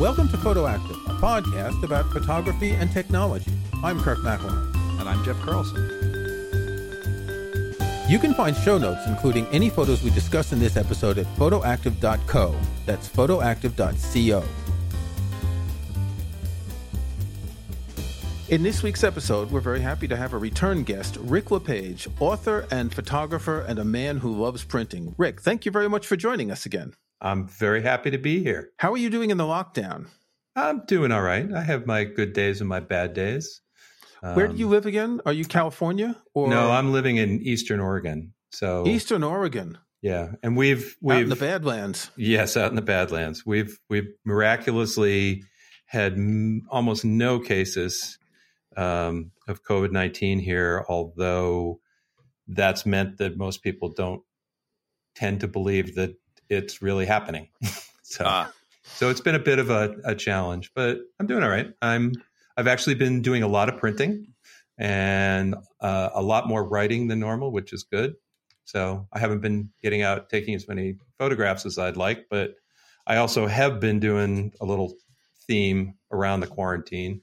Welcome to Photoactive, a podcast about photography and technology. I'm Kirk McElhearn. And I'm Jeff Carlson. You can find show notes, including any photos we discuss in this episode, at photoactive.co. That's photoactive.co. In this week's episode, we're very happy to have a return guest, Rick LePage, author and photographer and a man who loves printing. Rick, thank you very much for joining us again. I'm very happy to be here. How are you doing in the lockdown? I'm doing all right. I have my good days and my bad days. Um, Where do you live again? Are you California or No, I'm living in Eastern Oregon. So Eastern Oregon. Yeah, and we've we've out in the Badlands. Yes, out in the Badlands. We've we've miraculously had m- almost no cases um, of COVID 19 here, although that's meant that most people don't tend to believe that it's really happening. so, ah. so it's been a bit of a, a challenge, but I'm doing all right. I'm, I've actually been doing a lot of printing and uh, a lot more writing than normal, which is good. So I haven't been getting out taking as many photographs as I'd like, but I also have been doing a little theme around the quarantine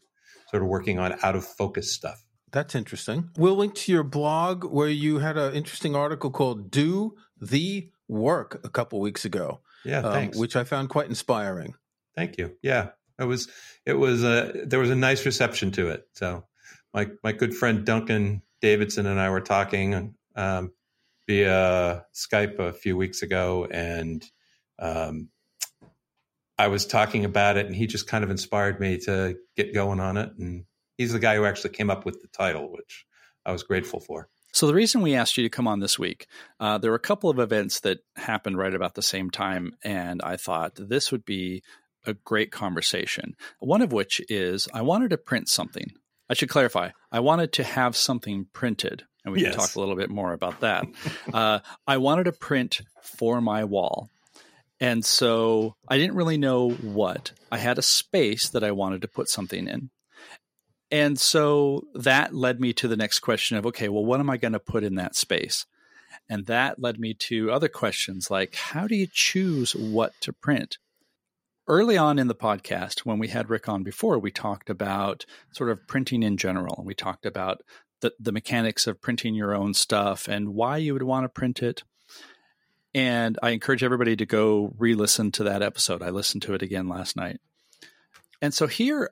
sort of working on out of focus stuff. That's interesting. We'll link to your blog where you had an interesting article called Do the Work a couple weeks ago. Yeah, um, which I found quite inspiring. Thank you. Yeah, it was it was a there was a nice reception to it. So my my good friend Duncan Davidson and I were talking um, via Skype a few weeks ago, and um, I was talking about it, and he just kind of inspired me to get going on it. And he's the guy who actually came up with the title, which I was grateful for. So the reason we asked you to come on this week, uh, there were a couple of events that happened right about the same time, and I thought this would be a great conversation. One of which is I wanted to print something. I should clarify. I wanted to have something printed, and we yes. can talk a little bit more about that. uh, I wanted to print for my wall. And so I didn't really know what. I had a space that I wanted to put something in. And so that led me to the next question of okay, well, what am I going to put in that space? And that led me to other questions like how do you choose what to print? Early on in the podcast, when we had Rick on before, we talked about sort of printing in general. And we talked about the, the mechanics of printing your own stuff and why you would want to print it. And I encourage everybody to go re listen to that episode. I listened to it again last night. And so here,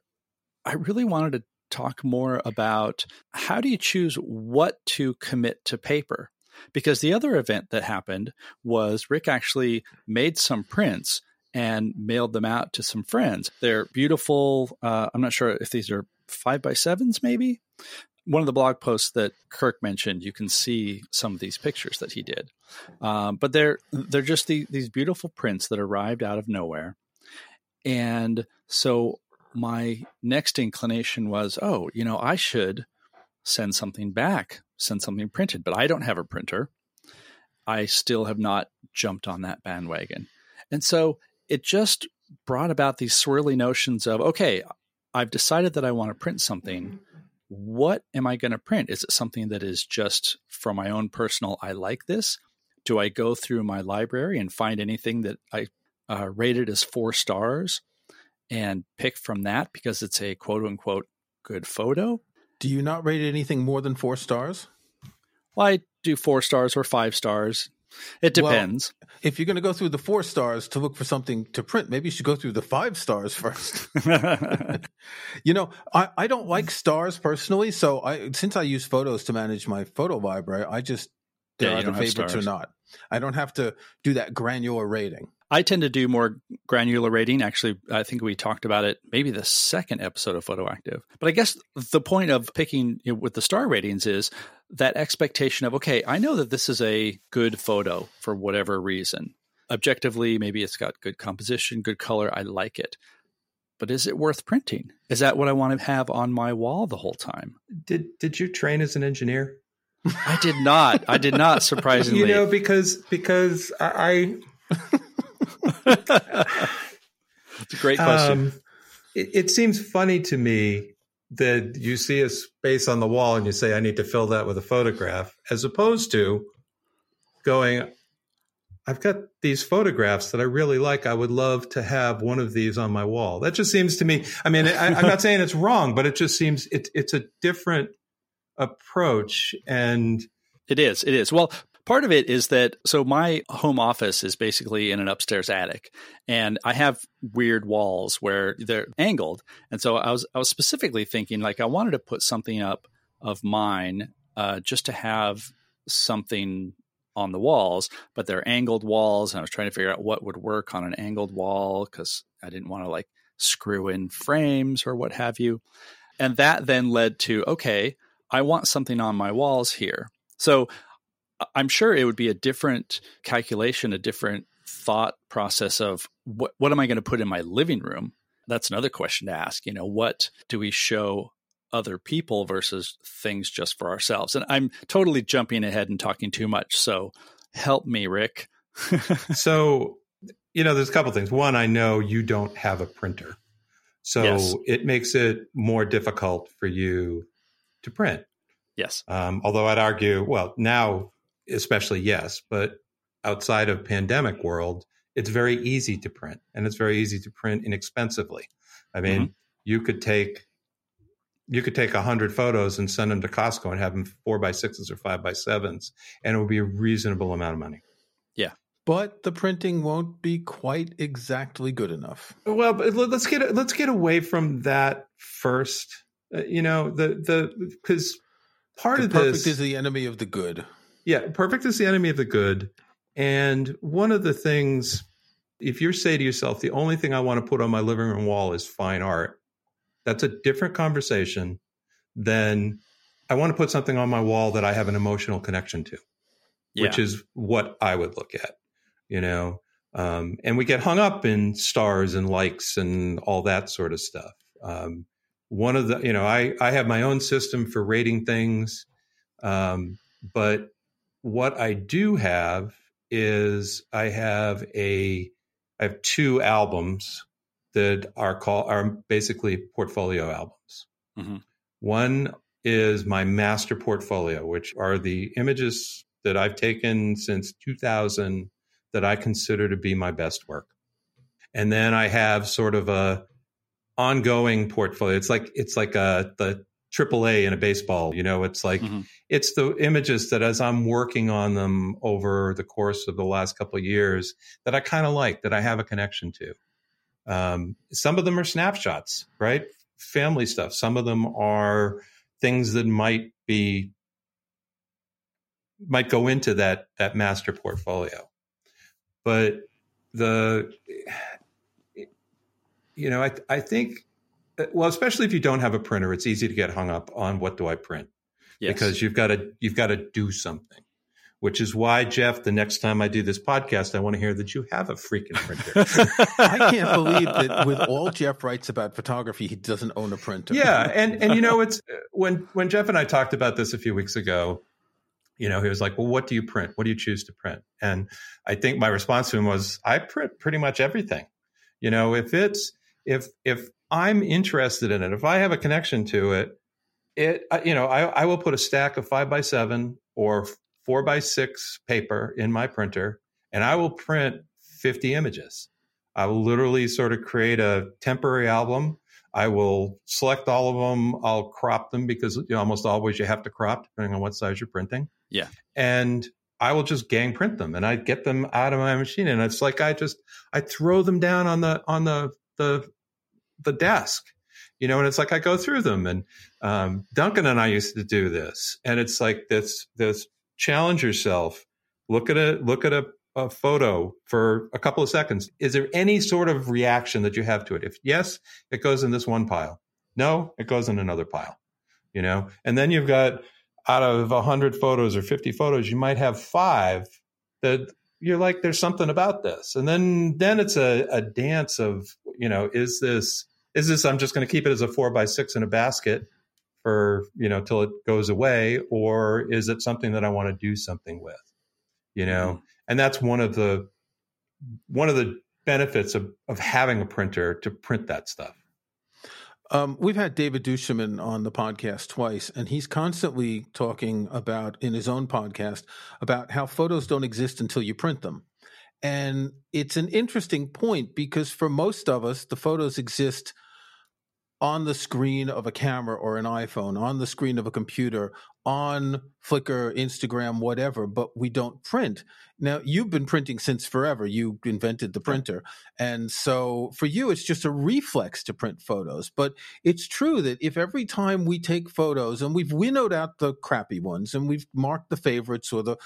I really wanted to talk more about how do you choose what to commit to paper? Because the other event that happened was Rick actually made some prints and mailed them out to some friends. They're beautiful. Uh, I'm not sure if these are five by sevens, maybe. One of the blog posts that Kirk mentioned, you can see some of these pictures that he did. Um, but they're they're just the, these beautiful prints that arrived out of nowhere. And so my next inclination was, oh, you know, I should send something back, send something printed, but I don't have a printer. I still have not jumped on that bandwagon. And so it just brought about these swirly notions of, okay, I've decided that I want to print something. What am I going to print? Is it something that is just for my own personal, I like this? do I go through my library and find anything that I uh, rated as four stars and pick from that because it's a quote unquote good photo? Do you not rate anything more than four stars? Well, I do four stars or five stars. It depends. Well, if you're going to go through the four stars to look for something to print, maybe you should go through the five stars first. you know, I, I don't like stars personally, so I since I use photos to manage my photo library, I just there yeah, the favorites or not. I don't have to do that granular rating. I tend to do more granular rating. Actually, I think we talked about it maybe the second episode of Photoactive. But I guess the point of picking you know, with the star ratings is that expectation of, okay, I know that this is a good photo for whatever reason. Objectively, maybe it's got good composition, good color. I like it. But is it worth printing? Is that what I want to have on my wall the whole time? Did Did you train as an engineer? I did not. I did not. Surprisingly, you know, because because I. it's a great question. Um, it, it seems funny to me that you see a space on the wall and you say, "I need to fill that with a photograph," as opposed to going, I've got these photographs that I really like. I would love to have one of these on my wall. That just seems to me. I mean, I, am not saying it's wrong, but it just seems it, it's a different approach. And it is. It is. Well, part of it is that so my home office is basically in an upstairs attic, and I have weird walls where they're angled, and so I was I was specifically thinking like I wanted to put something up of mine uh, just to have something on the walls, but they're angled walls. And I was trying to figure out what would work on an angled wall because I didn't want to like screw in frames or what have you. And that then led to okay, I want something on my walls here. So I'm sure it would be a different calculation, a different thought process of what, what am I going to put in my living room? That's another question to ask. You know, what do we show other people versus things just for ourselves. And I'm totally jumping ahead and talking too much. So help me, Rick. so, you know, there's a couple things. One, I know you don't have a printer. So yes. it makes it more difficult for you to print. Yes. Um, although I'd argue, well, now especially yes, but outside of pandemic world, it's very easy to print and it's very easy to print inexpensively. I mean, mm-hmm. you could take you could take a 100 photos and send them to Costco and have them four by sixes or five by sevens, and it would be a reasonable amount of money. Yeah. But the printing won't be quite exactly good enough. Well, let's get let's get away from that first. Uh, you know, the the because part the of perfect this is the enemy of the good. Yeah, perfect is the enemy of the good. And one of the things, if you say to yourself, the only thing I want to put on my living room wall is fine art, that's a different conversation than I want to put something on my wall that I have an emotional connection to, yeah. which is what I would look at, you know. Um, and we get hung up in stars and likes and all that sort of stuff. Um, one of the, you know, I I have my own system for rating things, um, but what I do have is I have a I have two albums that are called are basically portfolio albums. Mm-hmm. One is my master portfolio, which are the images that I've taken since 2000 that I consider to be my best work. And then I have sort of a ongoing portfolio. It's like it's like a the AAA in a baseball. You know, it's like mm-hmm. it's the images that as I'm working on them over the course of the last couple of years that I kind of like, that I have a connection to. Um, some of them are snapshots, right? Family stuff. Some of them are things that might be might go into that that master portfolio. But the you know, I I think Uh, well, especially if you don't have a printer, it's easy to get hung up on what do I print? Yes. Because you've got to you've got to do something which is why, Jeff, the next time I do this podcast, I want to hear that you have a freaking printer. I can't believe that with all Jeff writes about photography, he doesn't own a printer. Yeah, and and you know, it's uh, when when Jeff and I talked about this a few weeks ago. You know, he was like, "Well, what do you print? What do you choose to print?" And I think my response to him was, "I print pretty much everything." You know, if it's if if I'm interested in it, if I have a connection to it, it you know, I, I will put a stack of five by seven or four by six paper in my printer and I will print 50 images. I will literally sort of create a temporary album. I will select all of them. I'll crop them because you know, almost always you have to crop depending on what size you're printing. Yeah. And I will just gang print them and I get them out of my machine. And it's like I just I throw them down on the on the the the desk. You know, and it's like I go through them. And um, Duncan and I used to do this. And it's like this this challenge yourself. Look at a look at a, a photo for a couple of seconds. Is there any sort of reaction that you have to it? If yes, it goes in this one pile. No, it goes in another pile. You know, and then you've got out of 100 photos or 50 photos, you might have five that you're like, there's something about this. And then, then it's a, a dance of, you know, is this, is this, I'm just going to keep it as a four by six in a basket for you know till it goes away or is it something that i want to do something with you know mm-hmm. and that's one of the one of the benefits of, of having a printer to print that stuff um, we've had David Duchemin on the podcast twice, and he's constantly talking about in his own podcast about how photos don't exist until you print them. And it's an interesting point because for most of us, the photos exist on the screen of a camera or an iPhone, on the screen of a computer, on Flickr, Instagram, whatever, but we don't print. Now, you've been printing since forever. You invented the printer. And so for you, it's just a reflex to print photos. But it's true that if every time we take photos and we've winnowed out the crappy ones and we've marked the favorites or the,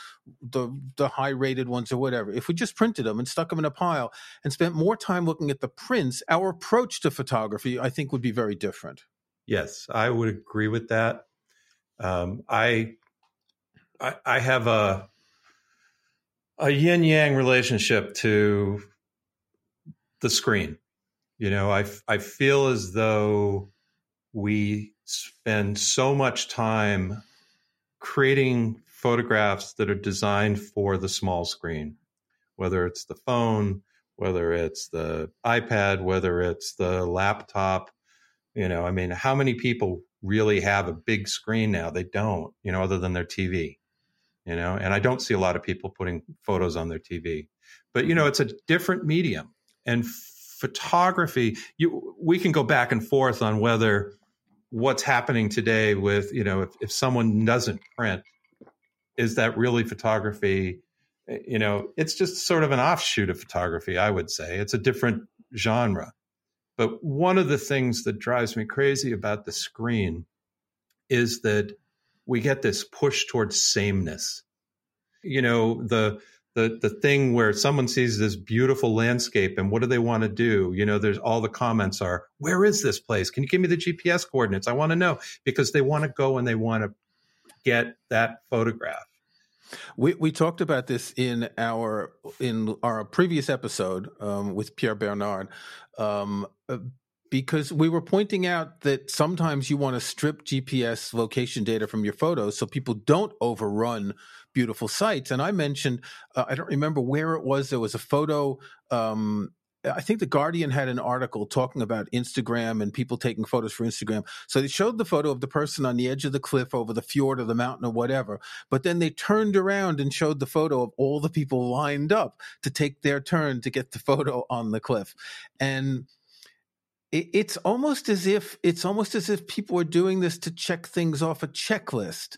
the, the high rated ones or whatever, if we just printed them and stuck them in a pile and spent more time looking at the prints, our approach to photography, I think, would be very different. Yes, I would agree with that. Um, I, I, I have a a yin yang relationship to the screen. You know, I I feel as though we spend so much time creating photographs that are designed for the small screen, whether it's the phone, whether it's the iPad, whether it's the laptop. You know, I mean, how many people really have a big screen now. They don't, you know, other than their TV, you know, and I don't see a lot of people putting photos on their TV. But, you know, it's a different medium. And photography, you, we can go back and forth on whether what's happening today with, you know, if, if someone doesn't print, is that really photography? Eh, you know, it's just sort of an offshoot of photography, I would say. It's a different genre. But one of the things that drives me crazy about the screen is that we get this push towards sameness. You know, the the the thing where someone sees this beautiful landscape and what do they want to do? You know, there's all the comments are, where is this place? Can you give me the GPS coordinates? I want to know because they want to go and they want to get that photograph. We we talked about this in our in our previous episode um, with Pierre Bernard, um, uh, because we were pointing out that sometimes you want to strip GPS location data from your photos so people don't overrun beautiful sites. And I mentioned uh, I don't remember where it was. There was a photo um, I think the Guardian had an article talking about Instagram and people taking photos for Instagram. So they showed the photo of the person on the edge of the cliff over the fjord or the mountain or whatever. But then they turned around and showed the photo of all the people lined up to take their turn to get the photo on the cliff. And it's almost as if it's almost as if people are doing this to check things off a checklist.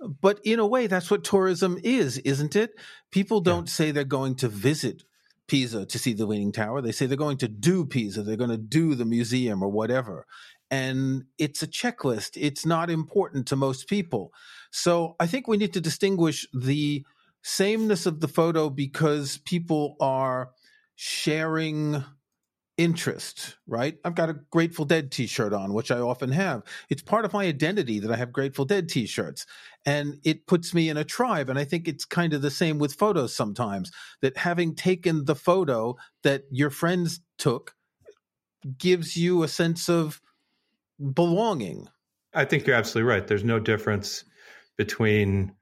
But in a way, that's what tourism is, isn't it? People don't yeah. say they're going to visit Pisa to see the Leaning Tower. They say they're going to do Pisa, they're going to do the museum or whatever. And it's a checklist. It's not important to most people. So I think we need to distinguish the sameness of the photo because people are sharing interest, right? I've got a Grateful Dead t shirt on, which I often have. It's part of my identity that I have Grateful Dead t shirts. And it puts me in a tribe. And I think it's kind of the same with photos sometimes that having taken the photo that your friends took gives you a sense of belonging. I think you're absolutely right. There's no difference between,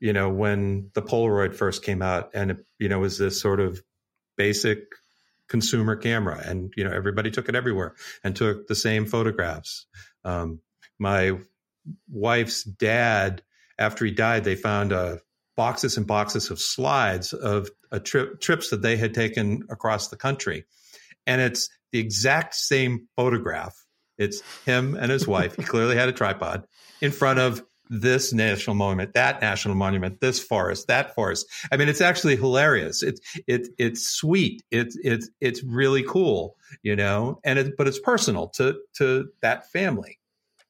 you know, when the Polaroid first came out and, it, you know, was this sort of basic consumer camera, and you know everybody took it everywhere and took the same photographs. Um, my wife's dad, after he died, they found uh, boxes and boxes of slides of trip, trips that they had taken across the country, and it's the exact same photograph. It's him and his wife. He clearly had a tripod in front of this national monument, that national monument, this forest, that forest. I mean, it's actually hilarious. It's it it's sweet. It's it's it's really cool, you know. And it, but it's personal to to that family,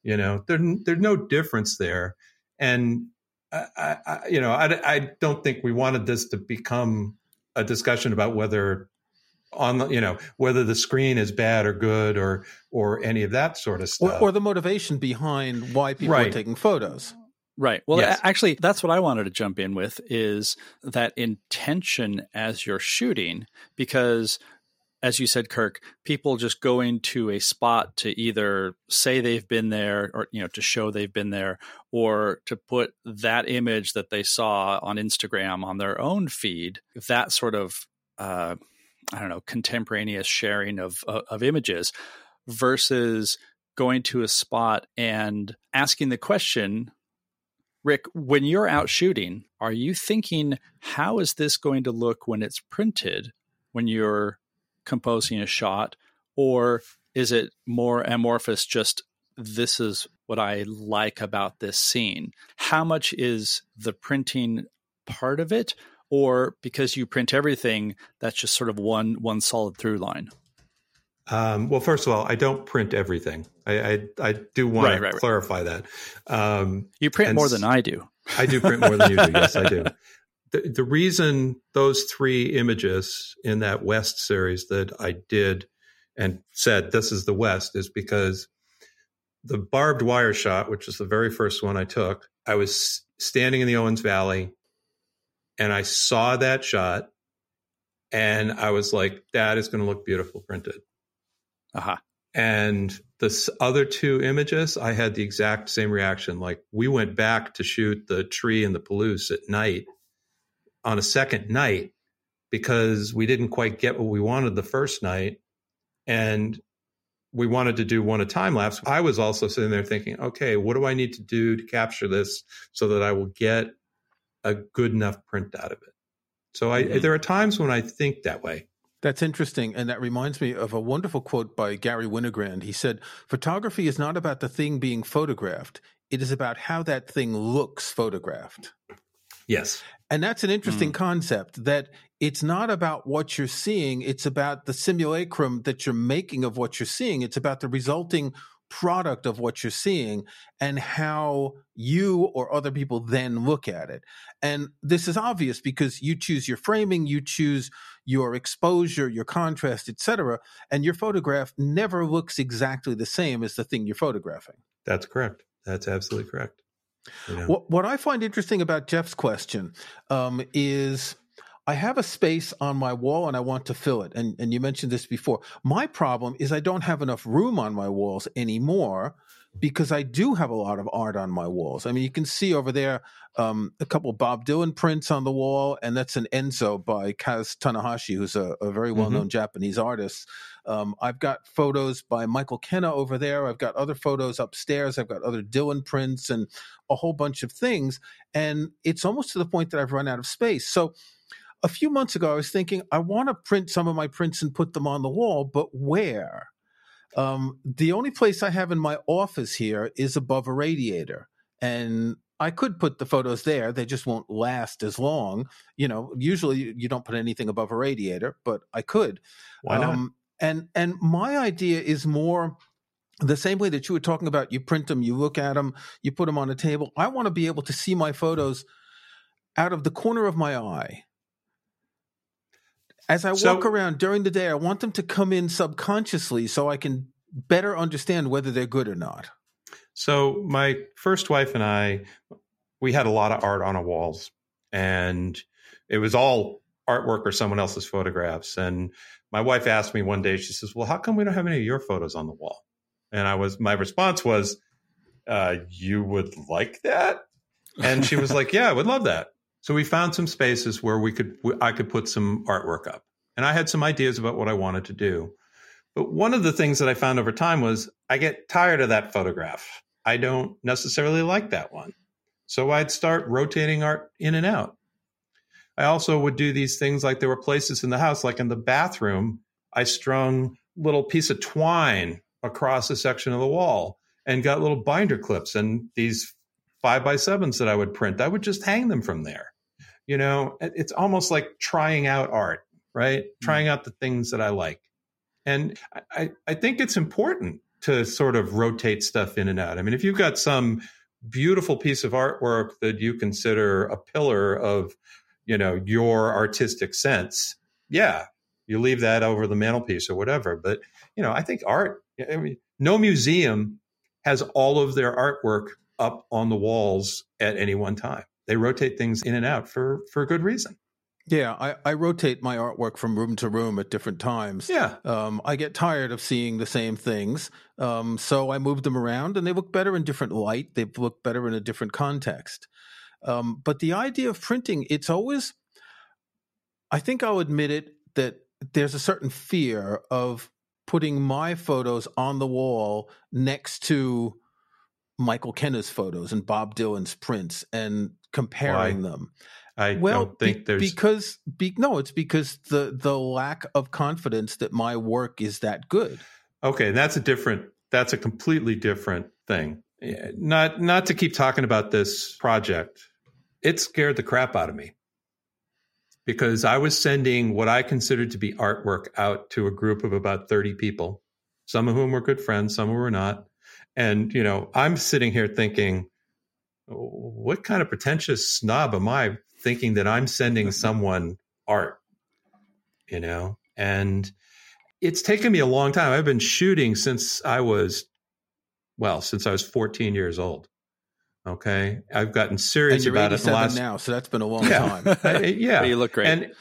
you know. There there's no difference there, and I, I you know I I don't think we wanted this to become a discussion about whether on the you know whether the screen is bad or good or or any of that sort of stuff or, or the motivation behind why people right. are taking photos right well yes. actually that's what i wanted to jump in with is that intention as you're shooting because as you said kirk people just go into a spot to either say they've been there or you know to show they've been there or to put that image that they saw on instagram on their own feed that sort of uh, I don't know, contemporaneous sharing of, of, of images versus going to a spot and asking the question Rick, when you're out shooting, are you thinking, how is this going to look when it's printed when you're composing a shot? Or is it more amorphous, just this is what I like about this scene? How much is the printing part of it? Or because you print everything, that's just sort of one one solid through line? Um, well, first of all, I don't print everything. I I, I do want right, to right, clarify right. that. Um, you print more than I do. I do print more than you do. Yes, I do. The, the reason those three images in that West series that I did and said this is the West is because the barbed wire shot, which is the very first one I took, I was standing in the Owens Valley and I saw that shot and I was like, that is going to look beautiful printed. Uh-huh. And the other two images, I had the exact same reaction. Like we went back to shoot the tree and the Palouse at night on a second night because we didn't quite get what we wanted the first night. And we wanted to do one a time lapse. I was also sitting there thinking, okay, what do I need to do to capture this so that I will get a good enough print out of it? So I, mm-hmm. there are times when I think that way. That's interesting. And that reminds me of a wonderful quote by Garry Winogrand. He said, Photography is not about the thing being photographed, it is about how that thing looks photographed. Yes. And that's an interesting mm. concept that it's not about what you're seeing, it's about the simulacrum that you're making of what you're seeing. It's about the resulting product of what you're seeing and how you or other people then look at it. And this is obvious because you choose your framing, you choose your exposure, your contrast, etc., and your photograph never looks exactly the same as the thing you're photographing. That's correct. That's absolutely correct. What what I find interesting about Jeff's question um, is I have a space on my wall and I want to fill it. And, and you mentioned this before. My problem is I don't have enough room on my walls anymore because I do have a lot of art on my walls. I mean, you can see over there um, a couple Bob Dylan prints on the wall, and that's an enso by Kaz Tanahashi, who's a, a very well known mm-hmm. Japanese artist. Um, I've got photos by Michael Kenna over there. I've got other photos upstairs. I've got other Dylan prints and a whole bunch of things. And it's almost to the point that I've run out of space. So a few months ago, I was thinking, I want to print some of my prints and put them on the wall, but where? Um, the only place I have in my office here is above a radiator. And I could put the photos there. They just won't last as long. You know, usually you don't put anything above a radiator, but I could. Why not? Um, and and my idea is more the same way that you were talking about. You print them, you look at them, you put them on a table. I want to be able to see my photos out of the corner of my eye as I so, walk around during the day, I want them to come in subconsciously so I can better understand whether they're good or not. So, my first wife and I, we had a lot of art on our walls, and it was all artwork or someone else's photographs. And my wife asked me one day, she says, Well, how come we don't have any of your photos on the wall? And I was, my response was, uh, You would like that? And she was like, Yeah, I would love that. So we found some spaces where we could I could put some artwork up. And I had some ideas about what I wanted to do. But one of the things that I found over time was I get tired of that photograph. I don't necessarily like that one. So I'd start rotating art in and out. I also would do these things like there were places in the house, like in the bathroom, I strung little piece of twine across a section of the wall and got little binder clips and these five by sevens that I would print. I would just hang them from there you know it's almost like trying out art right? Mm-hmm. trying out the things that i like. And I, I think it's important to sort of rotate stuff in and out. I mean if you've got some beautiful piece of artwork that you consider a pillar of you know your artistic sense yeah you leave that over the mantelpiece or whatever. But you know i think art i mean no museum has all of their artwork up on the walls at any one time they rotate things in and out for for a good reason. Yeah, I, I rotate my artwork from room to room at different times. Yeah. Um, I get tired of seeing the same things. Um, so I move them around and they look better in different light. They look better in a different context. Um, but the idea of printing, it's always, I think I'll admit it, that there's a certain fear of putting my photos on the wall next to Michael Kenna's photos and Bob Dylan's prints and comparing Why? them. I well, don't think be- there's because be, no, it's because the the lack of confidence that my work is that good. Okay, that's a different. That's a completely different thing. Eh, not not to keep talking about this project. It scared the crap out of me because I was sending what I considered to be artwork out to a group of about thirty people, some of whom were good friends, some who were not, and you know I'm sitting here thinking, what kind of pretentious snob am I thinking that I'm sending mm-hmm. someone art? You know, and it's taken me a long time. I've been shooting since I was, well, since I was 14 years old. Okay, I've gotten serious about it. last, now, so that's been a long yeah, time. Yeah, But you look great. And,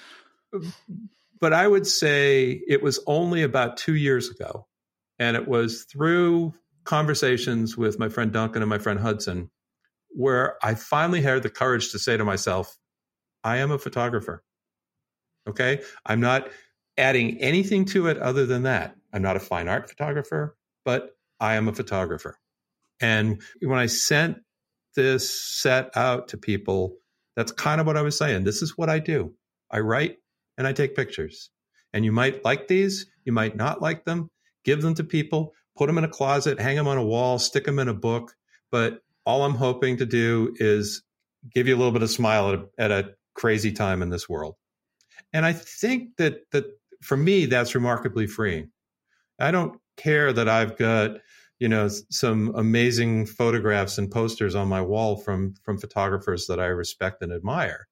but I would say it was only about two years ago, and it was through conversations with my friend Duncan and my friend Hudson, where I finally had the courage to say to myself, "I am a photographer." Okay, I'm not adding anything to it other than that. I'm not a fine art photographer, but I am a photographer. And when I sent this set out to people, that's kind of what I was saying. This is what I do. I write and I take pictures. And you might like these, you might not like them. Give them to people, put them in a closet, hang them on a wall, stick them in a book. But all I'm hoping to do is give you a little bit of smile at a, at a crazy time in this world. And I think that that for me, that's remarkably freeing. I don't care that I've got you know some amazing photographs and posters on my wall from from photographers that I respect and admire,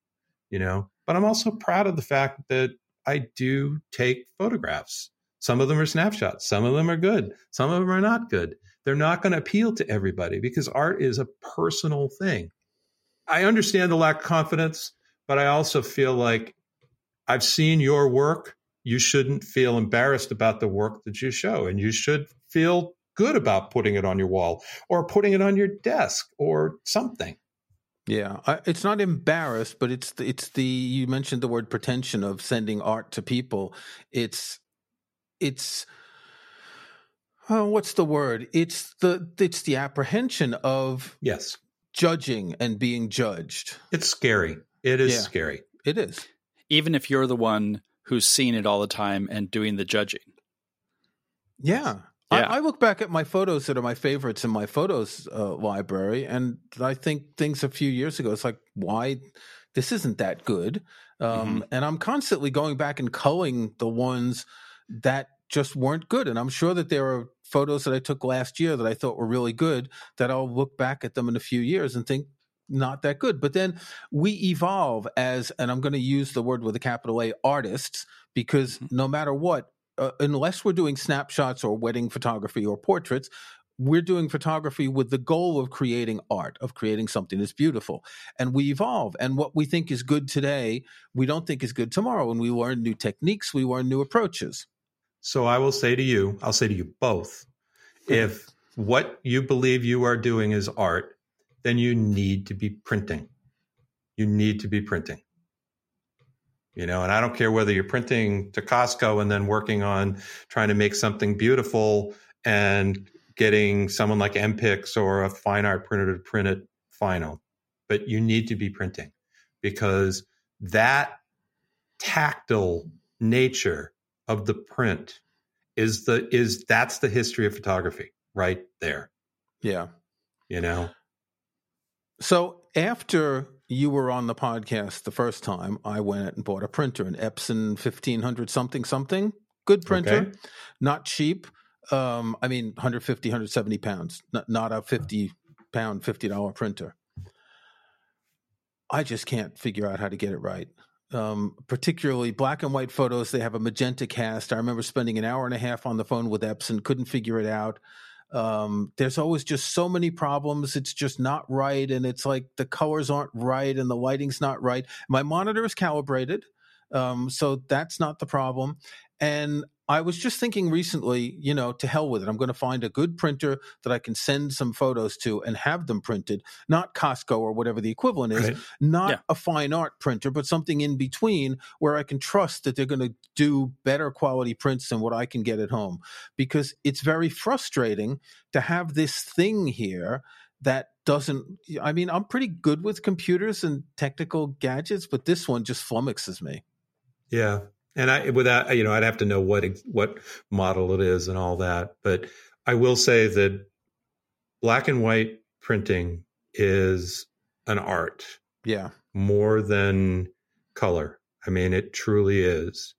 you know. But I'm also proud of the fact that I do take photographs. Some of them are snapshots, some of them are good, some of them are not good. They're not going to appeal to everybody because art is a personal thing. I understand the lack of confidence, but I also feel like I've seen your work. You shouldn't feel embarrassed about the work that you show, and you should feel good about putting it on your wall or putting it on your desk or something. Yeah, I, it's not embarrassed, but it's the, it's the you mentioned the word pretension of sending art to people. It's it's oh, what's the word? It's the it's the apprehension of Yes, judging and being judged. it's scary. It is Yeah. scary. It is. Even if you're the one who's seeing it all the time and doing the judging. Yeah. Yeah. I, I look back at my photos that are my favorites in my photos uh, library, and I think things a few years ago. It's like, why this isn't that good? Um, And I'm constantly going back and culling the ones that just weren't good. And I'm sure that there are photos that I took last year that I thought were really good that I'll look back at them in a few years and think not that good. But then we evolve as, and I'm going to use the word with a capital A, artists, because no matter what, uh, unless we're doing snapshots or wedding photography or portraits, we're doing photography with the goal of creating art, of creating something that's beautiful. And we evolve. And what we think is good today, we don't think is good tomorrow. And we learn new techniques, we learn new approaches. So I will say to you, I'll say to you both, hmm. if what you believe you are doing is art, then you need to be printing. You need to be printing. You know, and I don't care whether you're printing to Costco and then working on trying to make something beautiful and getting someone like MPix or a fine art printer to print it final. But you need to be printing because that tactile nature of the print is the is that's the history of photography right there Yeah. you know So after you were on the podcast the first time, I went and bought a printer, an Epson 1500 something something. Good printer, Okay. not cheap. Um, I mean, 150, 170 pounds, not, not a 50 pound, $50 printer. I just can't figure out how to get it right. Um, particularly black and white photos, they have a magenta cast. I remember spending an hour and a half on the phone with Epson, couldn't figure it out. Um, there's always just so many problems. It's just not right and it's like the colors aren't right and the lighting's not right. My monitor is calibrated um, so that's not the problem. And i was just thinking recently you know to hell with it i'm going to find a good printer that i can send some photos to and have them printed not costco or whatever the equivalent is Right. not Yeah. a fine art printer, but something in between where I can trust that they're going to do better quality prints than what I can get at home. Because it's very frustrating to have this thing here that doesn't i mean i'm pretty good with computers and technical gadgets but this one just flummoxes me yeah and i without you know i'd have to know what what model it is and all that but i will say that black and white printing is an art yeah more than color i mean it truly is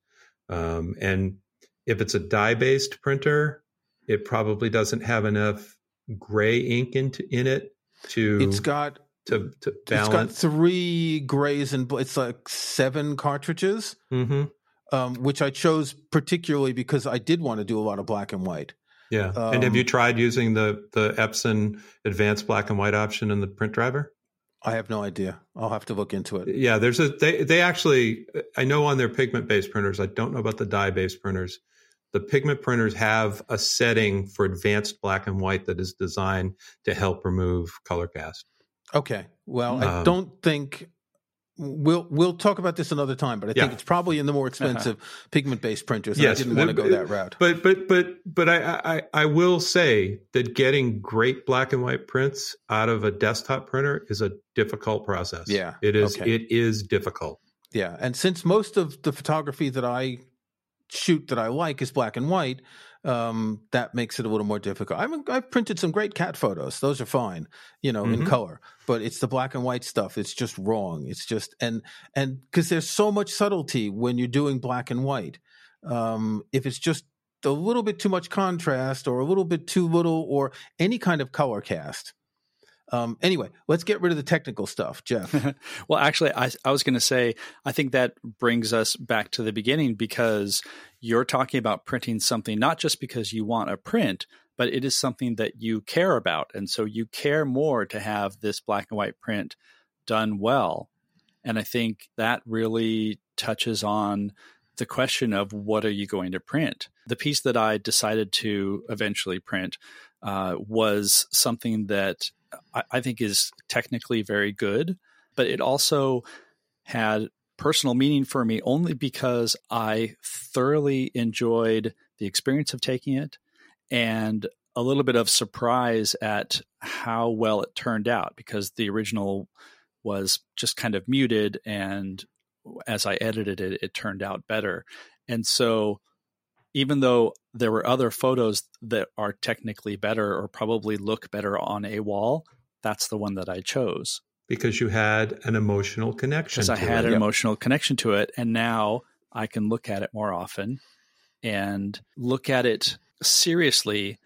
um, and if it's a dye based printer it probably doesn't have enough gray ink in, in it to it's got to, to balance. It's got three grays and it's like seven cartridges, mm-hmm. Um, which I chose particularly because I did want to do a lot of black and white. Yeah, um, and have you um, tried using the the Epson advanced black and white option in the print driver? I have no idea. I'll have to look into it. Yeah, there's a they they actually I know on their pigment based printers. I don't know about the dye based printers the pigment printers have a setting for advanced black and white that is designed to help remove color cast. Okay. Well, um, I don't think we'll we'll talk about this another time, but I think yeah. it's probably in the more expensive uh-huh. pigment based printers. Yes, I didn't want to go that route. But but but but I, I I will say that getting great black and white prints out of a desktop printer is a difficult process. Yeah, it is. Okay. It is difficult. Yeah, and since most of the photography that I shoot that I like is black and white, um, that makes it a little more difficult. I mean, I've printed some great cat photos; those are fine, you know, mm-hmm. in color. But it's the black and white stuff; it's just wrong. It's just and and because there's so much subtlety when you're doing black and white. Um, if it's just a little bit too much contrast, or a little bit too little, or any kind of color cast, um, anyway, let's get rid of the technical stuff, Jeff. well, actually, I, I was going to say, I think that brings us back to the beginning because you're talking about printing something not just because you want a print, but it is something that you care about. And so you care more to have this black and white print done well. And I think that really touches on the question of what are you going to print? The piece that I decided to eventually print uh, was something that I, I think is technically very good, but it also had personal meaning for me only because I thoroughly enjoyed the experience of taking it and a little bit of surprise at how well it turned out because the original was just kind of muted and as I edited it, it turned out better. And so even though there were other photos that are technically better or probably look better on a wall, that's the one that I chose. Because you had an emotional connection. Because I had it. an yep. emotional connection to it. And now I can look at it more often and look at it seriously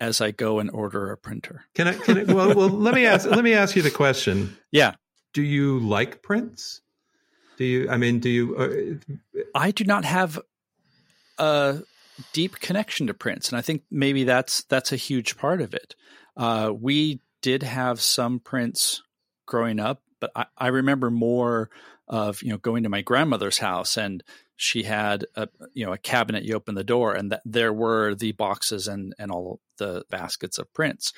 as I go and order a printer. Can I, can I well, well let me ask let me ask you the question. Yeah. Do you like prints? Do you I mean do you uh, I do not have a deep connection to prints, and I think maybe that's that's a huge part of it. Uh, we did have some prints growing up, but I, I, remember more of you know going to my grandmother's house and she had a you know a cabinet. You open the door and th- there were the boxes and and all the baskets of prints.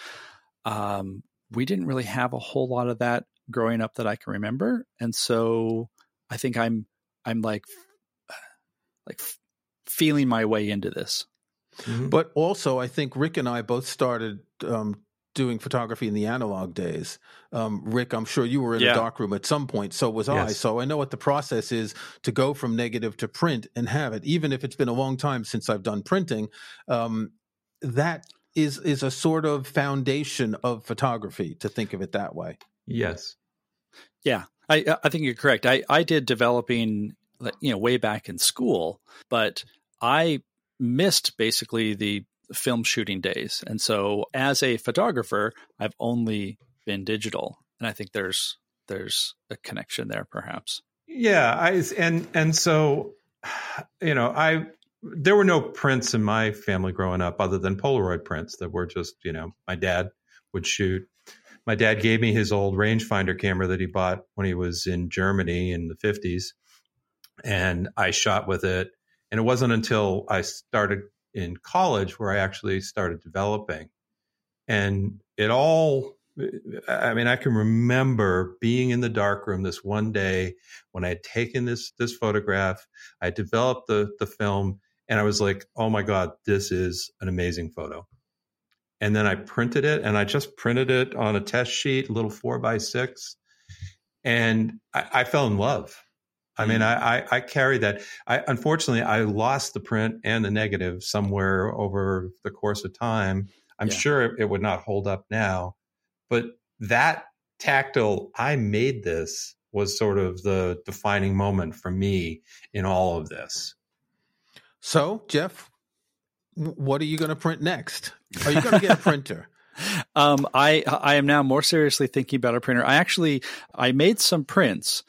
Um, we didn't really have a whole lot of that growing up that I can remember, and so I think I'm I'm like like feeling my way into this. Mm-hmm. But also, I think Rick and I both started um, doing photography in the analog days. Um, Rick, I'm sure you were in yeah. a darkroom at some point. So was yes. I. So I know what the process is to go from negative to print and have it, even if it's been a long time since I've done printing. Um, that is is a sort of foundation of photography to think of it that way. Yes. Yeah, I I think you're correct. I I did developing you know way back in school, but I missed basically the film shooting days. And so as a photographer, I've only been digital. And I think there's there's a connection there perhaps. Yeah, I and and so you know, I there were no prints in my family growing up other than Polaroid prints that were just, you know, my dad would shoot. My dad gave me his old rangefinder camera that he bought when he was in Germany in the 50s and I shot with it and it wasn't until I started in college where I actually started developing. And it all, I mean, I can remember being in the darkroom this one day when I had taken this this photograph. I developed the the film, and I was like, "Oh my god, this is an amazing photo." and then I printed it, and I just printed it on a test sheet, a little four by six, and I, I fell in love. I mean, Mm. I, I, I carry that. I unfortunately I lost the print and the negative somewhere over the course of time. I'm Yeah. sure it, it would not hold up now, but that tactile, I made this was sort of the defining moment for me in all of this. So, Jeff, what are you going to print next? Are you going to get a printer? Um, I I am now more seriously thinking about a printer. I actually I made some prints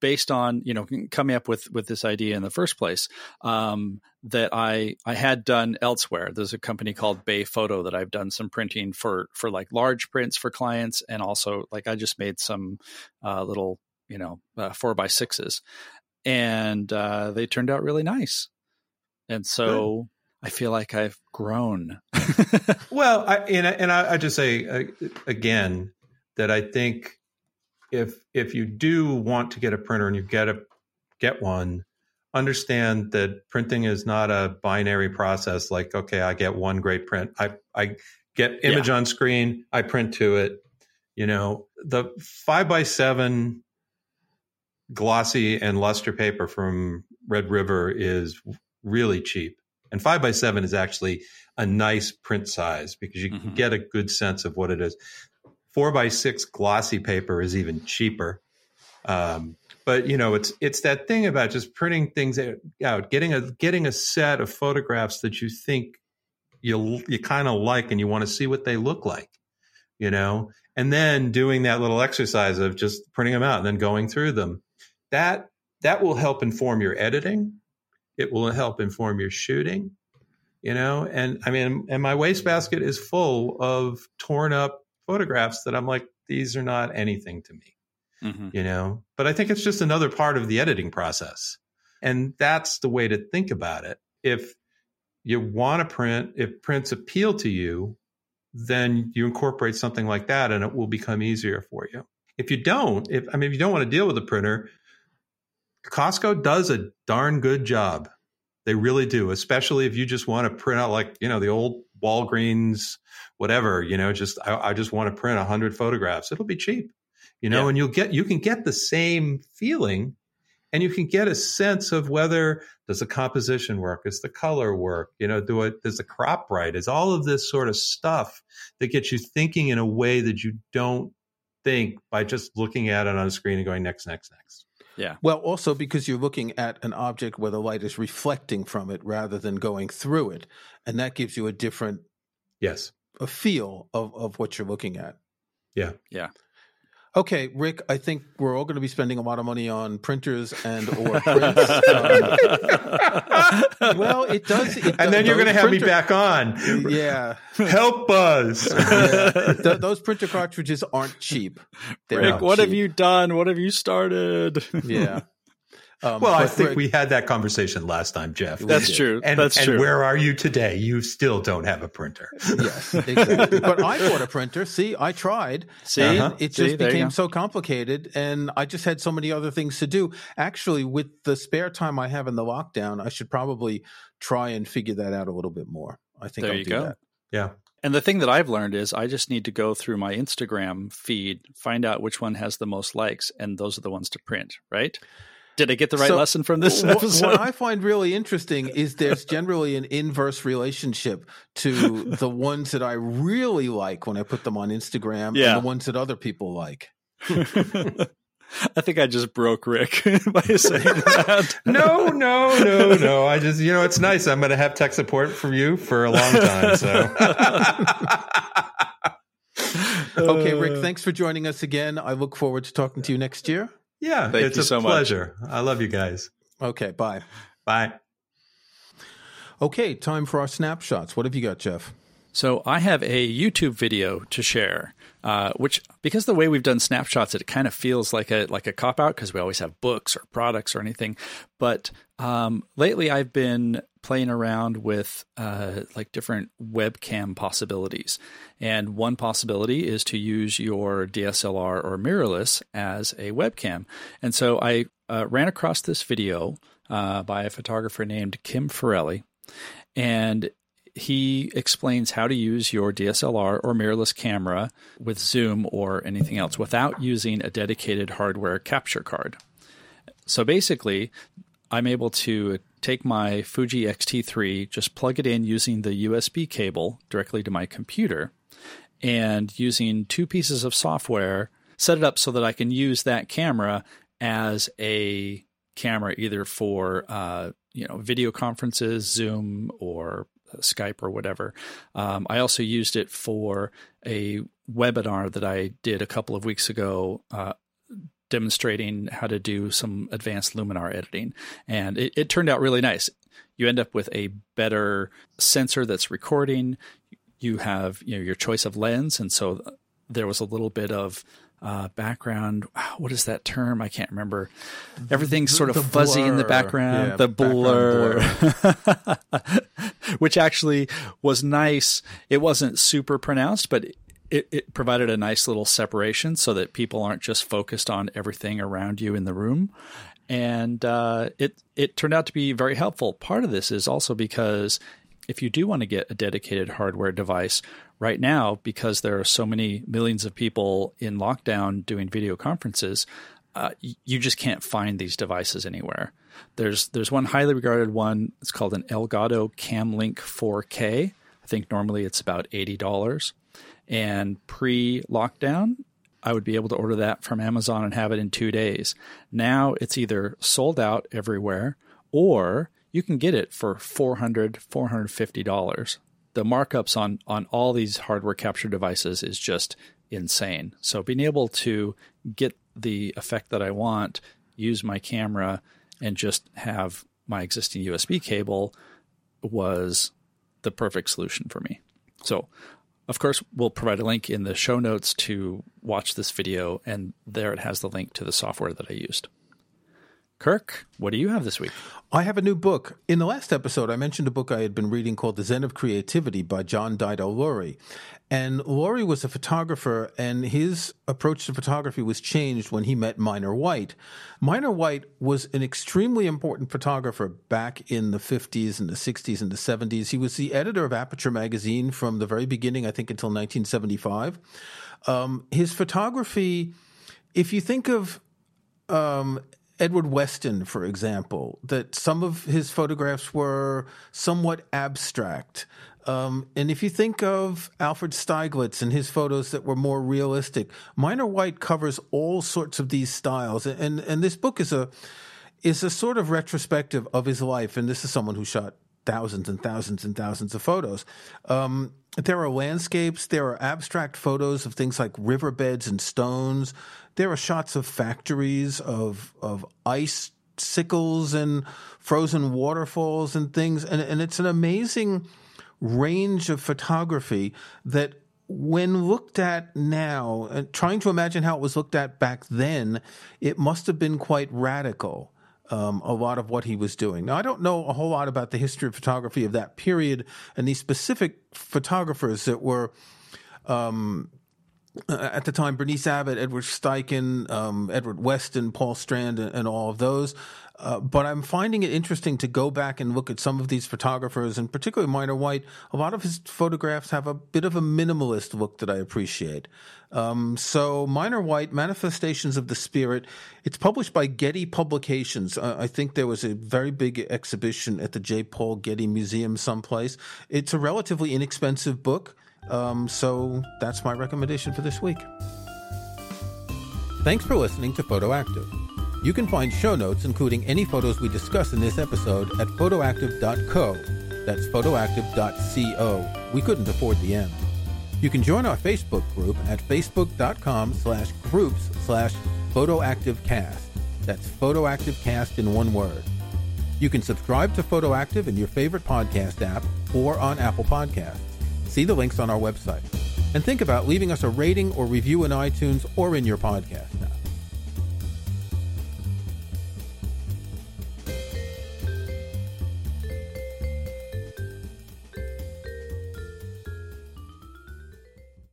based on you know coming up with with this idea in the first place um, that I I had done elsewhere. There's a company called Bay Photo that I've done some printing for for like large prints for clients, and also like I just made some uh, little you know uh, four by sixes, and uh, they turned out really nice. And so I feel like I've grown. Well, I, and, I- and I, I just say uh, again that I think if if you do want to get a printer and you get a get one, understand that printing is not a binary process. Like, okay, I get one great print. I I get image on screen. I print to it. You know, the five by seven glossy and luster paper from Red River is really cheap. And five by seven is actually a nice print size because you can Mhm. get a good sense of what it is. Four by six glossy paper is even cheaper. Um, but you know, it's it's that thing about just printing things out, getting a getting a set of photographs that you think you you kind of like and you want to see what they look like, you know, and then doing that little exercise of just printing them out and then going through them. That that will help inform your editing. It will help inform your shooting you know and i mean and my wastebasket is full of torn up photographs that i'm like these are not anything to me Mhm. you know? But i think it's just another part of the editing process. And that's the way to think about it. If you want to print if prints appeal to you then you incorporate something like that and it will become easier for you. If you don't if i mean if you don't want to deal with a printer costco does a darn good job. They really do, especially if you just want to print out like, you know, the old Walgreens, whatever, you know, just, I, I just want to print a hundred photographs. It'll be cheap, you know, Yeah. and you'll get, you can get the same feeling and you can get a sense of whether does the composition work? Is the color work? You know, do it, does the crop right? Is all of this sort of stuff that gets you thinking in a way that you don't think by just looking at it on a screen and going next, next, next. Yeah well, also because you're looking at an object where the light is reflecting from it rather than going through it. And that gives you a different Yes. A feel of, of what you're looking at. Yeah. Yeah. Okay, Rick, I think we're all going to be spending a lot of money on printers and or prints. Um, well, it does. It And then you're going to have me back on. Yeah. Help us. yeah. Th- those printer cartridges aren't cheap. They're Rick, not what have you done? What have you started? Yeah. Um, Well, I think we had that conversation last time, Jeff. That's true. And, That's and true. where are you today? You still don't have a printer. Yes, exactly. but I bought a printer. See, I tried. See? and Uh-huh. it just there you became so complicated, and I just had so many other things to do. Actually, with the spare time I have in the lockdown, I should probably try and figure that out a little bit more. I think There I'll you do go. that. Yeah. And the thing that I've learned is I just need to go through my Instagram feed, find out which one has the most likes, and those are the ones to print, right? Did I get the right So, lesson from this What- episode? What I find really interesting is there's generally an inverse relationship to the ones that I really like when I put them on Instagram Yeah. and the ones that other people like. I think I just broke Rick by saying that. No, no, no, no. I just, you know, it's nice. I'm going to have tech support from you for a long time. So, Okay, Rick, Uh, thanks for joining us again. I look forward to talking to you next year. Yeah, Thank it's you a so much. pleasure. I love you guys. Okay, bye. Bye. Okay, time for our snapshots. What have you got, Jeff? So I have a YouTube video to share, uh, which because the way we've done snapshots, it kind of feels like a like a cop out because we always have books or products or anything. But um, lately, I've been playing around with uh, like different webcam possibilities, and one possibility is to use your DSLR or mirrorless as a webcam. And so I uh, ran across this video uh, by a photographer named Kim Forelli, and he explains how to use your DSLR or mirrorless camera with Zoom or anything else without using a dedicated hardware capture card. So basically, I'm able to take my Fuji X-T3, just plug it in using the USB cable directly to my computer, and using two pieces of software, set it up so that I can use that camera as a camera either for uh, you know video conferences, Zoom or Skype or whatever. Um, I also used it for a webinar that I did a couple of weeks ago. Uh, demonstrating how to do some advanced Luminar editing. And it, it turned out really nice. You end up with a better sensor that's recording. You have you know your choice of lens, and so there was a little bit of uh, background. What is that term? I can't remember. Everything's sort of the fuzzy blur. in the background. Yeah, the blur, background blur. which actually was nice. It wasn't super pronounced, but it, it, provided a nice little separation so that people aren't just focused on everything around you in the room. And uh, it it turned out to be very helpful. Part of this is also because if you do want to get a dedicated hardware device right now, because there are so many millions of people in lockdown doing video conferences, uh, you just can't find these devices anywhere. There's there's one highly regarded one. It's called an Elgato CamLink 4K. I think normally it's about eighty dollars. And pre lockdown, I would be able to order that from Amazon and have it in two days. Now it's either sold out everywhere or you can get it for $400, $450. The markups on, on all these hardware capture devices is just insane. So being able to get the effect that I want, use my camera, and just have my existing USB cable was the perfect solution for me. So of course, we'll provide a link in the show notes to watch this video, and there it has the link to the software that I used. Kirk, what do you have this week? I have a new book. In the last episode, I mentioned a book I had been reading called The Zen of Creativity by John Daido Loori. And Loori was a photographer, and his approach to photography was changed when he met Minor White. Minor White was an extremely important photographer back in the 50s and the 60s and the 70s. He was the editor of Aperture magazine from the very beginning, I think, until 1975. Um, his photography, if you think of um, Edward Weston, for example, that some of his photographs were somewhat abstract. Um, and if you think of Alfred Stieglitz and his photos that were more realistic, Minor White covers all sorts of these styles. And, and this book is a, is a sort of retrospective of his life. And this is someone who shot thousands and thousands and thousands of photos. Um, there are landscapes, there are abstract photos of things like riverbeds and stones. There are shots of factories, of, of ice sickles and frozen waterfalls and things. And, and it's an amazing range of photography that when looked at now, and trying to imagine how it was looked at back then, it must have been quite radical. Um, a lot of what he was doing. Now, I don't know a whole lot about the history of photography of that period and these specific photographers that were um, uh, at the time, Berenice Abbott, Edward Steichen, um, Edward Weston, Paul Strand, and, and all of those. Uh, but I'm finding it interesting to go back and look at some of these photographers, and particularly Minor White. A lot of his photographs have a bit of a minimalist look that I appreciate. Um, so, Minor White, Manifestations of the Spirit. It's published by Getty Publications. Uh, I think there was a very big exhibition at the J. Paul Getty Museum someplace. It's a relatively inexpensive book. Um, so, that's my recommendation for this week. Thanks for listening to Photoactive. You can find show notes, including any photos we discuss in this episode, at photoactive.co. That's photoactive.co. We couldn't afford the M. You can join our Facebook group at facebook.com slash groups slash photoactivecast. That's photoactivecast in one word. You can subscribe to Photoactive in your favorite podcast app or on Apple Podcasts. See the links on our website. And think about leaving us a rating or review in iTunes or in your podcast.